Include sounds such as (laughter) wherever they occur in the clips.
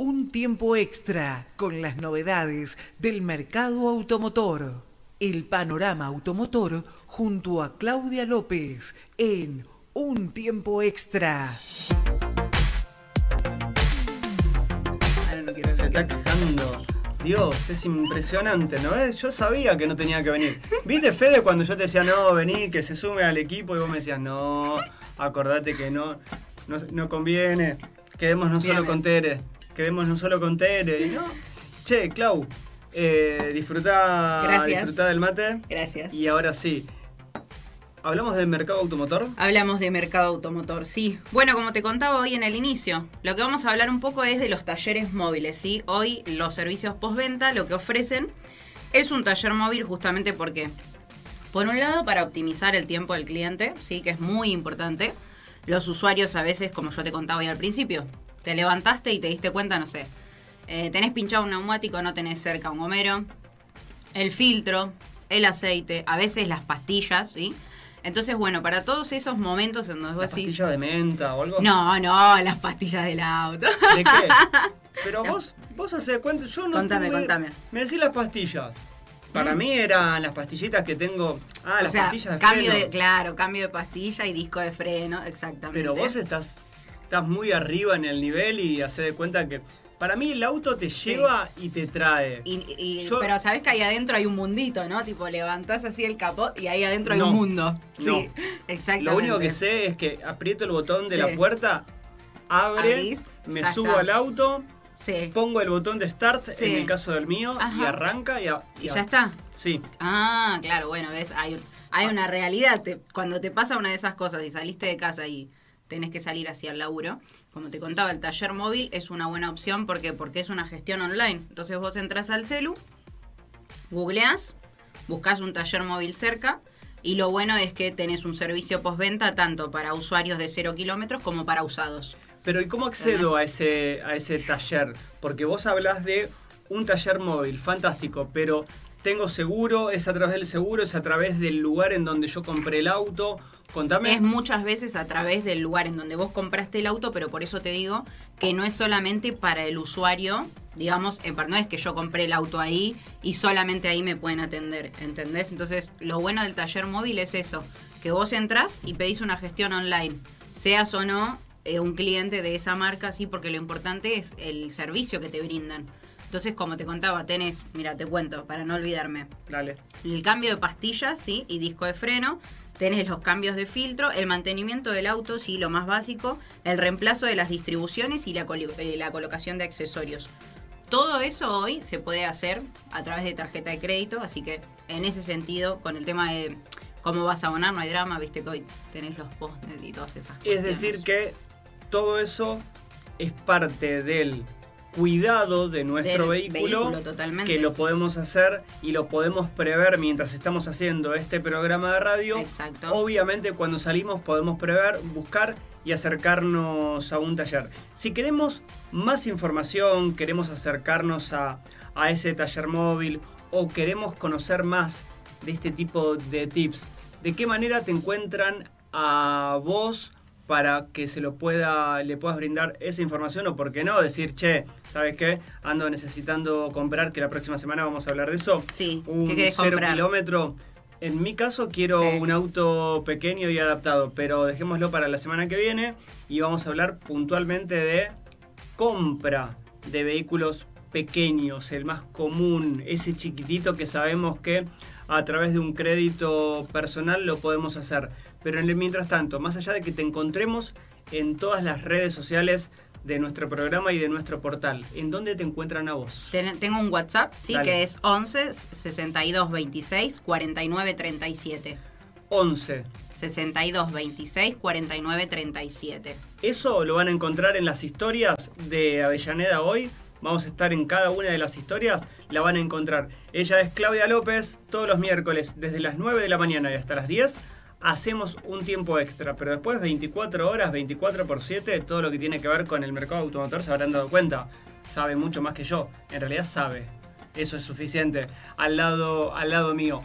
Un tiempo extra con las novedades del mercado automotor. El panorama automotor junto a Claudia López en Un tiempo extra. Se está quejando. Dios, es impresionante, ¿no? Eh, Yo sabía que no tenía que venir. ¿Viste, Fede, cuando yo te decía, no, vení, que se sume al equipo y vos me decías, no, acordate que no, no, no conviene, quedémonos solo Bien. con Tere, quedémonos solo con Tere. Y no, che, Clau, eh, disfrutá del mate. Gracias. Y ahora sí, ¿hablamos del mercado automotor? Hablamos de mercado automotor, sí. Bueno, como te contaba hoy en el inicio, lo que vamos a hablar un poco es de los talleres móviles, ¿sí? Hoy los servicios postventa lo que ofrecen es un taller móvil justamente porque, por un lado, para optimizar el tiempo del cliente, ¿sí? Que es muy importante. Los usuarios a veces, como yo te contaba hoy al principio, te levantaste y te diste cuenta, no sé, eh, tenés pinchado un neumático, no tenés cerca un gomero, el filtro, el aceite, a veces las pastillas, ¿sí? Entonces, bueno, para todos esos momentos en donde ¿La vos decís... pastilla de menta o algo? No, no, las pastillas del auto. ¿De qué? (laughs) Pero vos, vos hace cuenta, yo no Contame, tuve- contame. Me decís las pastillas. Para mí eran las pastillitas que tengo. Ah, o las sea, pastillas de cambio freno. de, claro, cambio de pastilla y disco de freno, exactamente. Pero vos estás, estás muy arriba en el nivel y hace de cuenta que. Para mí el auto te lleva y te trae. Y, y- Yo- pero sabés que ahí adentro hay un mundito, ¿no? Tipo, levantás así el capot y ahí adentro hay No, un mundo. no. Sí, exactamente. Lo único que sé es que aprieto el botón de Sí. la puerta, abre, Abrís, me subo está. al auto, Sí. pongo el botón de start, en el caso del mío, y arranca y, a- Y a- ya está. Sí. Ah, claro, bueno, ves, hay, hay una realidad. Te- cuando te pasa una de esas cosas y saliste de casa y tenés que salir hacia el laburo, como te contaba, el taller móvil es una buena opción porque porque es una gestión online. Entonces vos entras al celu, googleás, buscas un taller móvil cerca y lo bueno es que tenés un servicio postventa tanto para usuarios de cero kilómetros como para usados. Pero ¿y cómo accedo a ese, a ese taller? Porque vos hablas de un taller móvil, fantástico, pero tengo seguro, es a través del seguro, es a través del lugar en donde yo compré el auto. Contame. Es muchas veces a través del lugar en donde vos compraste el auto, pero por eso te digo que no es solamente para el usuario, digamos, eh, no es que yo compré el auto ahí y solamente ahí me pueden atender, ¿entendés? Entonces, lo bueno del taller móvil es eso, que vos entras y pedís una gestión online, seas o no eh, un cliente de esa marca, sí, porque lo importante es el servicio que te brindan. Entonces, como te contaba, tenés, mira, te cuento, para no olvidarme, Dale. el cambio de pastillas, sí, y disco de freno. Tenés los cambios de filtro, el mantenimiento del auto, sí, lo más básico, el reemplazo de las distribuciones y la, eh, la colocación de accesorios. Todo eso hoy se puede hacer a través de tarjeta de crédito, así que en ese sentido, con el tema de cómo vas a abonar, no hay drama, viste que hoy tenés los postnet y todas esas cosas. Es decir, que todo eso es parte del cuidado de nuestro Del vehículo, que lo podemos hacer y lo podemos prever mientras estamos haciendo este programa de radio. Exacto. Obviamente cuando salimos podemos prever, buscar y acercarnos a un taller. Si queremos más información, queremos acercarnos a, a ese taller móvil o queremos conocer más de este tipo de tips, ¿de qué manera te encuentran a vos para que se lo pueda, le puedas brindar esa información o por qué no decir, che, ¿sabes qué? Ando necesitando comprar, que la próxima semana vamos a hablar de eso. Sí, un ¿qué cero comprar? kilómetro. En mi caso quiero Sí. un auto pequeño y adaptado, pero dejémoslo para la semana que viene y vamos a hablar puntualmente de compra de vehículos pequeños, el más común, ese chiquitito que sabemos que a través de un crédito personal lo podemos hacer. Pero en el mientras tanto, más allá de que te encontremos en todas las redes sociales de nuestro programa y de nuestro portal, ¿en dónde te encuentran a vos? Ten- Tengo un WhatsApp, sí, Dale. que es 11 62 26 49 37. 11. 62 26 49 37. Eso lo van a encontrar en las historias de Avellaneda hoy. Vamos a estar en cada una de las historias, la van a encontrar. Ella es Claudia López, todos los miércoles, desde las 9 de la mañana y hasta las 10, hacemos un tiempo extra. Pero después, 24 horas, 24 por 7, todo lo que tiene que ver con el mercado automotor se habrán dado cuenta. Sabe mucho más que yo. En realidad sabe. Eso es suficiente. Al lado, al lado mío.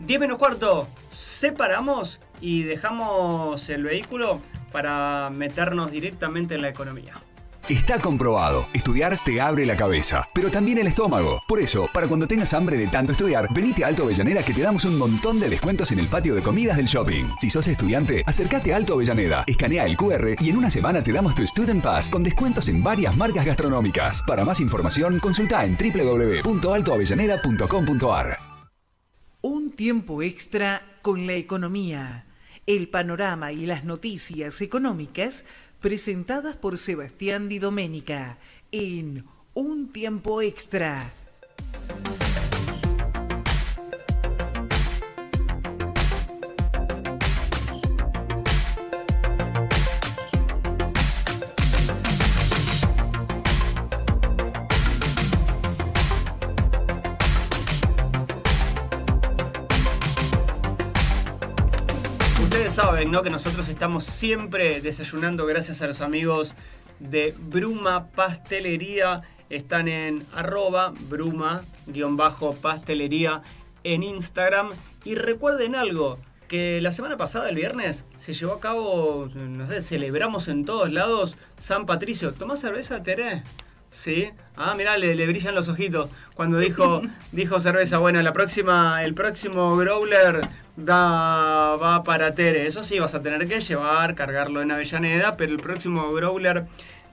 10 menos cuarto, separamos y dejamos el vehículo para meternos directamente en la economía. Está comprobado. Estudiar te abre la cabeza, pero también el estómago. Por eso, para cuando tengas hambre de tanto estudiar, venite a Alto Avellaneda que te damos un montón de descuentos en el patio de comidas del shopping. Si sos estudiante, acércate a Alto Avellaneda, escanea el QR y en una semana te damos tu Student Pass con descuentos en varias marcas gastronómicas. Para más información, consulta en www.altoavellaneda.com.ar. Un tiempo extra con la economía. El panorama y las noticias económicas presentadas por Sebastián Di Domenica en Un Tiempo Extra. Saben, ¿no? Que nosotros estamos siempre desayunando gracias a los amigos de Bruma Pastelería. Están en arroba bruma-pastelería en Instagram. Y recuerden algo, que la semana pasada, el viernes, se llevó a cabo, no sé, celebramos en todos lados San Patricio. ¿Tomás cerveza, Tere? Sí. Ah, mirá, le, le brillan los ojitos. Cuando dijo, (laughs) dijo cerveza, bueno, la próxima, el próximo growler va, va para Tere. Eso sí, vas a tener que llevar, cargarlo en Avellaneda, pero el próximo growler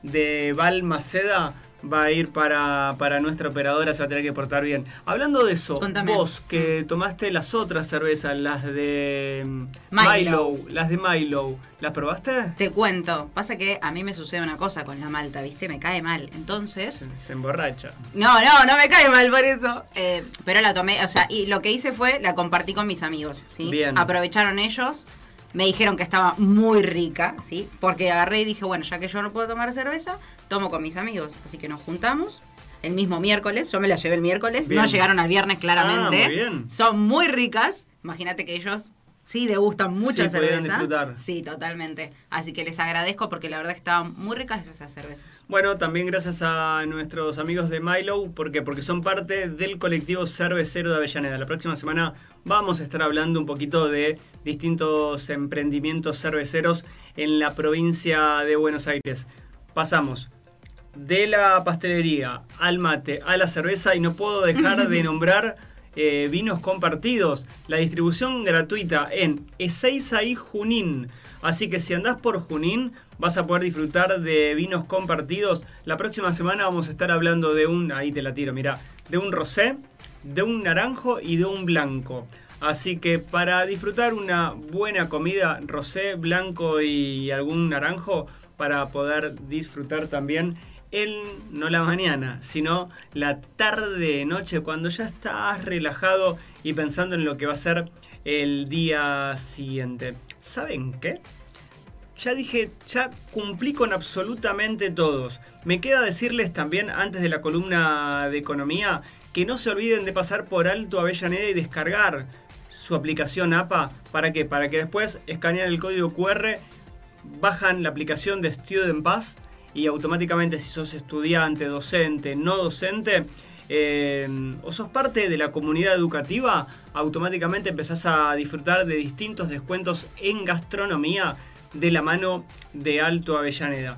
de Balmaceda va a ir para, para nuestra operadora, se va a tener que portar bien. Hablando de eso, Contame. vos que tomaste las otras cervezas, las de mm, Milo. Milo, las de Milo, ¿las probaste? Te cuento, pasa que a mí me sucede una cosa con la malta, ¿viste? Me cae mal. Entonces, Se, se emborracha. No, no, no me cae mal por eso. Eh, pero la tomé, o sea, y lo que hice fue la compartí con mis amigos, ¿sí? Bien. Aprovecharon ellos, me dijeron que estaba muy rica, ¿sí? Porque agarré y dije, bueno, ya que yo no puedo tomar cerveza, tomo con mis amigos. Así que nos juntamos el mismo miércoles, yo me la llevé el miércoles, Bien. no llegaron al viernes claramente. Ah, muy bien. Son muy ricas, imagínate que ellos... Sí, degustan mucha Sí, cerveza. disfrutar. Sí, totalmente. Así que les agradezco porque la verdad que estaban muy ricas esas cervezas. Bueno, también gracias a nuestros amigos de Milo, ¿por qué? Porque son parte del colectivo Cervecero de Avellaneda. La próxima semana vamos a estar hablando un poquito de distintos emprendimientos cerveceros en la provincia de Buenos Aires. Pasamos de la pastelería al mate a la cerveza y no puedo dejar de (laughs) nombrar eh, vinos compartidos. La distribución gratuita en Ezeiza y Junín. Así que si andás por Junín vas a poder disfrutar de vinos compartidos. La próxima semana vamos a estar hablando de un, ahí te la tiro, mira, de un rosé, de un naranjo y de un blanco. Así que para disfrutar una buena comida, rosé, blanco y algún naranjo, para poder disfrutar también el, no la mañana, sino la tarde, noche, cuando ya estás relajado y pensando en lo que va a ser el día siguiente. ¿Saben qué? Ya dije, ya cumplí con absolutamente todos. Me queda decirles también, antes de la columna de economía, que no se olviden de pasar por Alto Avellaneda y descargar su aplicación APA. ¿Para qué? Para que después escanean el código QR, bajan la aplicación de Student Pass y automáticamente si sos estudiante, docente, no docente, eh, o sos parte de la comunidad educativa, automáticamente empezás a disfrutar de distintos descuentos en gastronomía de la mano de Alto Avellaneda.